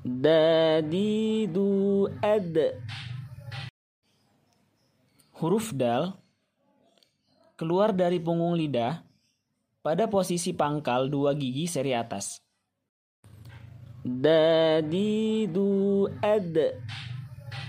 Dadidu ad Huruf dal keluar dari punggung lidah pada posisi pangkal dua gigi seri atas. Dadidu ad